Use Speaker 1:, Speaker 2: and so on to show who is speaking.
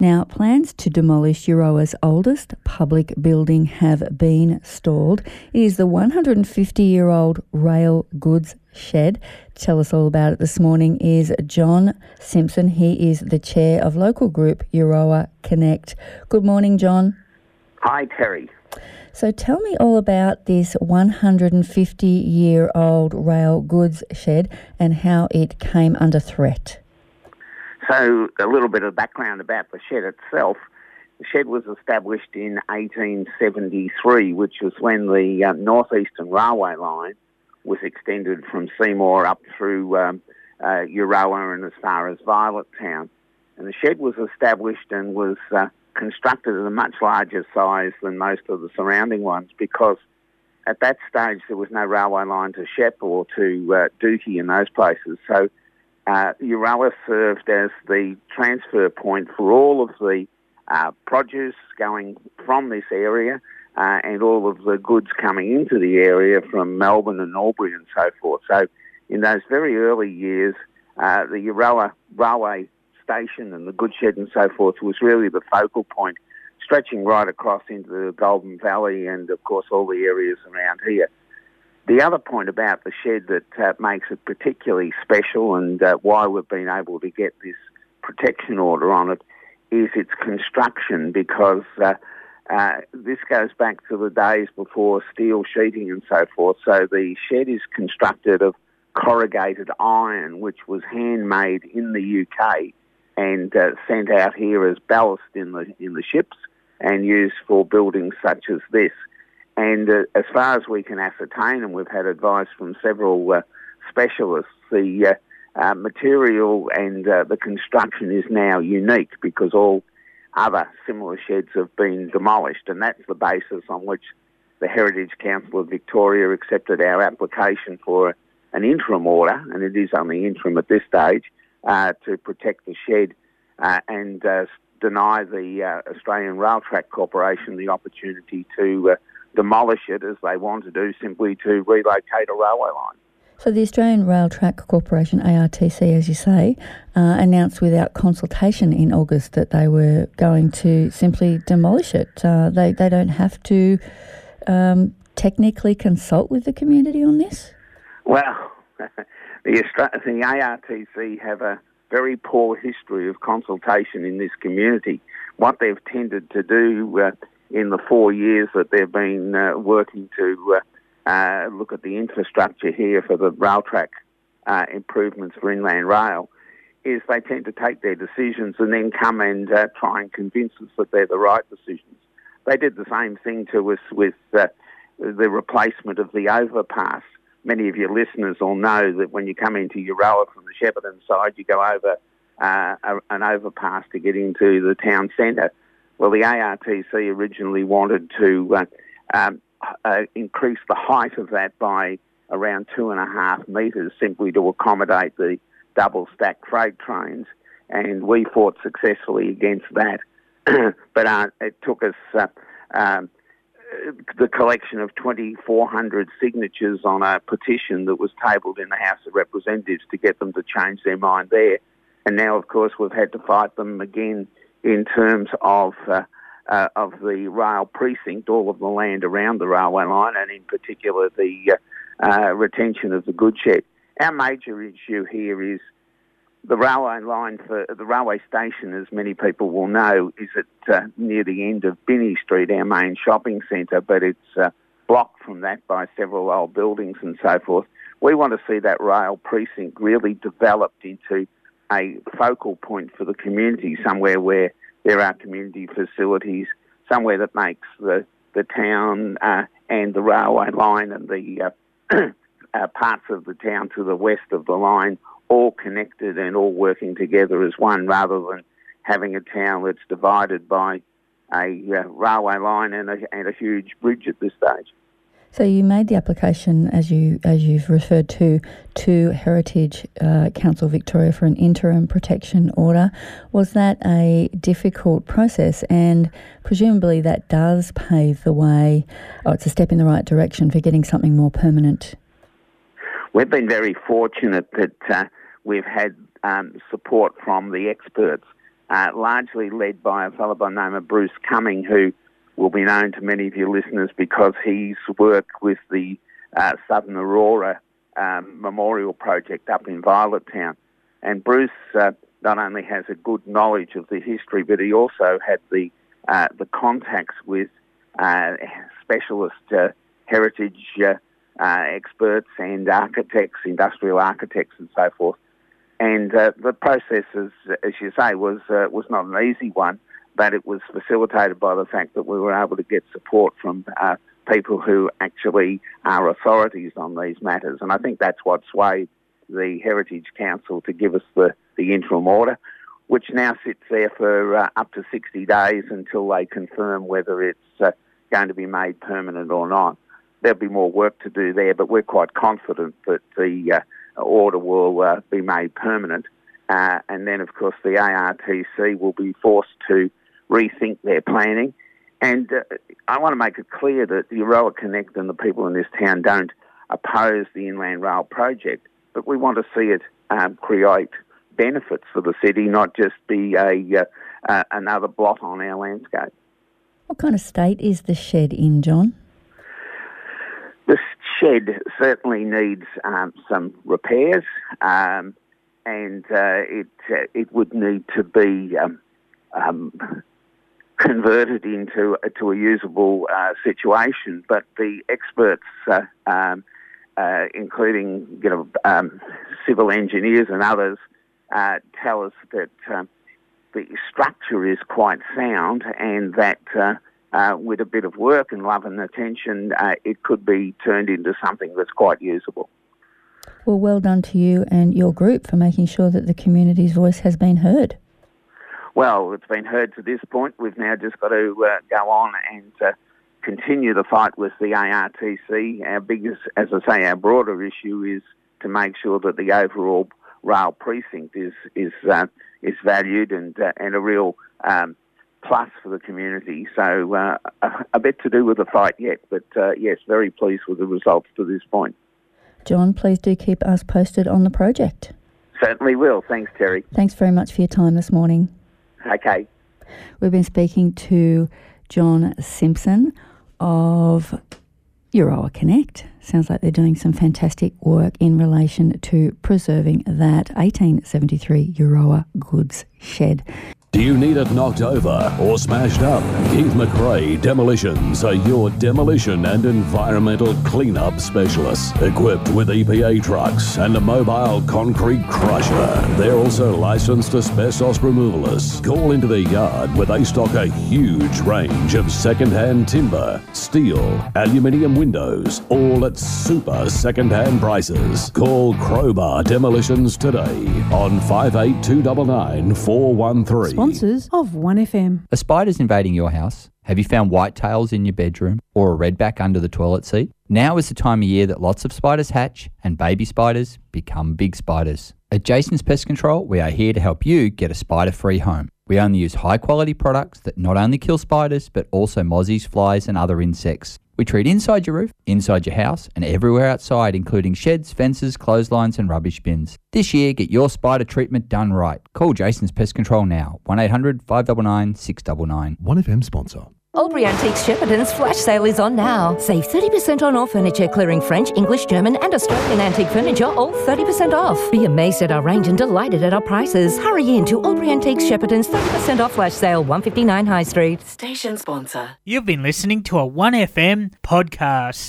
Speaker 1: Now, plans to demolish Euroa's oldest public building have been stalled. It is the 150 year old rail goods shed. Tell us all about it this morning is John Simpson. He is the chair of local group Euroa Connect. Good morning, John.
Speaker 2: Hi, Terri.
Speaker 1: So tell me all about this 150 year old rail goods shed and how it came under threat.
Speaker 2: So, a little bit of background about the shed itself. The shed was established in 1873, which was when the uh, Northeastern Railway line was extended from Seymour up through um, uh, Euroa and as far as Violet Town. And the shed was established and was uh, constructed at a much larger size than most of the surrounding ones because at that stage there was no railway line to Shep or to uh, Dookie and those places. So uh, Euroa served as the transfer point for all of the uh, produce going from this area uh, and all of the goods coming into the area from Melbourne and Albury and so forth. So, in those very early years, uh, the Euroa railway station and the goods shed and so forth was really the focal point, stretching right across into the Goulburn Valley and, of course, all the areas around here. The other point about the shed that uh, makes it particularly special and uh, why we've been able to get this protection order on it is its construction because uh, uh, this goes back to the days before steel sheeting and so forth. So the shed is constructed of corrugated iron, which was handmade in the UK and uh, sent out here as ballast in the in the ships and used for buildings such as this. And uh, as far as we can ascertain, and we've had advice from several uh, specialists, the uh, uh material and uh, the construction is now unique because all other similar sheds have been demolished, and that's the basis on which the Heritage Council of Victoria accepted our application for an interim order, and it is only interim at this stage, uh, to protect the shed and deny the Australian Rail Track Corporation the opportunity to demolish it as they want to do simply to relocate a railway line.
Speaker 1: So the Australian Rail Track Corporation, ARTC, as you say, uh, announced without consultation in August that they were going to simply demolish it. Uh, they they don't have to um, technically consult with the community on this.
Speaker 2: Well, the, Austra- the ARTC have a very poor history of consultation in this community. What they've tended to do uh, in the four years that they've been uh, working to uh, uh, look at the infrastructure here for the rail track uh, improvements for inland rail is they tend to take their decisions and then come and uh, try and convince us that they're the right decisions. They did the same thing to us with the replacement of the overpass. Many of your listeners will know that when you come into Euroa from the Shepparton side, you go over uh, an overpass to get into the town centre. Well, the ARTC originally wanted to uh, um, uh, increase the height of that by around two and a half metres simply to accommodate the double stack freight trains, and we fought successfully against that. but uh, it took us uh, um, the collection of 2,400 signatures on a petition that was tabled in the House of Representatives to get them to change their mind there. And now, of course, we've had to fight them again in terms of uh, uh, of the rail precinct, all of the land around the railway line, and in particular the uh, uh, retention of the goods shed. Our major issue here is the railway line for the railway station, as many people will know, is at uh, near the end of Binney Street, our main shopping centre, but it's uh, blocked from that by several old buildings and so forth. We want to see that rail precinct really developed into a focal point for the community, somewhere where there are community facilities, somewhere that makes the, the town uh, and the railway line and the uh, uh, parts of the town to the west of the line all connected and all working together as one rather than having a town that's divided by a uh, railway line and a, and a huge bridge at this stage.
Speaker 1: So you made the application, as you as you've referred to, to Heritage uh, Council Victoria for an interim protection order. Was that a difficult process? And presumably that does pave the way. Oh, it's a step in the right direction for getting something more permanent.
Speaker 2: We've been very fortunate that uh, we've had um, support from the experts, uh, largely led by a fellow by the name of Bruce Cumming, who will be known to many of your listeners because he's worked with the uh, Southern Aurora um, Memorial Project up in Violet Town. And Bruce uh, not only has a good knowledge of the history, but he also had the uh, the contacts with uh, specialist uh, heritage uh, experts and architects, industrial architects, and so forth. And the process, as, as you say, was was not an easy one but it was facilitated by the fact that we were able to get support from uh, people who actually are authorities on these matters. And I think that's what swayed the Heritage Council to give us the, the interim order, which now sits there for uh, up to 60 days until they confirm whether it's uh, going to be made permanent or not. There'll be more work to do there, but we're quite confident that the uh, order will uh, be made permanent. Uh, and then, of course, the ARTC will be forced to rethink their planning. And uh, I want to make it clear that the Euroa Connect and the people in this town don't oppose the Inland Rail project, but we want to see it um, create benefits for the city, not just be a uh, uh, another blot on our landscape.
Speaker 1: What kind of state is the shed in, John?
Speaker 2: The shed certainly needs um, some repairs, um, and uh, it uh, it would need to be um, um converted into to a usable uh, situation. But the experts, uh, um, uh, including you know um, civil engineers and others, uh, tell us that um, the structure is quite sound and that. Uh, uh, with a bit of work and love and attention, it could be turned into something that's quite usable.
Speaker 1: Well, well done to you and your group for making sure that the community's voice has been heard
Speaker 2: well, it's been heard to this point. We've now just got to uh, go on and uh, continue the fight with the ARTC. Our biggest, as I say, our broader issue is to make sure that the overall rail precinct is is uh, is valued and uh, and a real um, plus for the community. So uh, a, a, bit to do with the fight yet, but uh, yes, very pleased with the results to this point.
Speaker 1: John, please do keep us posted on the project.
Speaker 2: Certainly will. Thanks, Terri.
Speaker 1: Thanks very much for your time this morning.
Speaker 2: Okay.
Speaker 1: We've been speaking to John Simpson of Euroa Connect. Sounds like they're doing some fantastic work in relation to preserving that 1873 Euroa goods shed.
Speaker 3: Do you need it knocked over or smashed up? Keith McRae Demolitions are your demolition and environmental cleanup specialists, equipped with EPA trucks and a mobile concrete crusher. They're also licensed asbestos removalists. Call into their yard where they stock a huge range of second-hand timber, steel, aluminium windows, all at super second-hand prices. Call Crowbar Demolitions today on 58299 413
Speaker 4: sponsors of 1FM.
Speaker 5: A spider's invading your house? Have you found whitetails in your bedroom or a redback under the toilet seat? Now is the time of year that lots of spiders hatch and baby spiders become big spiders. At Jason's Pest Control, we are here to help you get a spider free home. We only use high quality products that not only kill spiders but also mozzies, flies, and other insects. We treat inside your roof, inside your house, and everywhere outside, including sheds, fences, clotheslines, and rubbish bins. This year, get your spider treatment done right. Call Jason's Pest Control now, 1 800 599 699.
Speaker 6: 1FM sponsor.
Speaker 7: Albury Antiques Shepparton's flash sale is on now. Save 30% on all furniture, clearing French, English, German, and Australian antique furniture, all 30% off. Be amazed at our range and delighted at our prices. Hurry in to Albury Antiques Shepparton's 30% off flash sale, 159 High Street.
Speaker 8: Station sponsor.
Speaker 9: You've been listening to a 1FM podcast.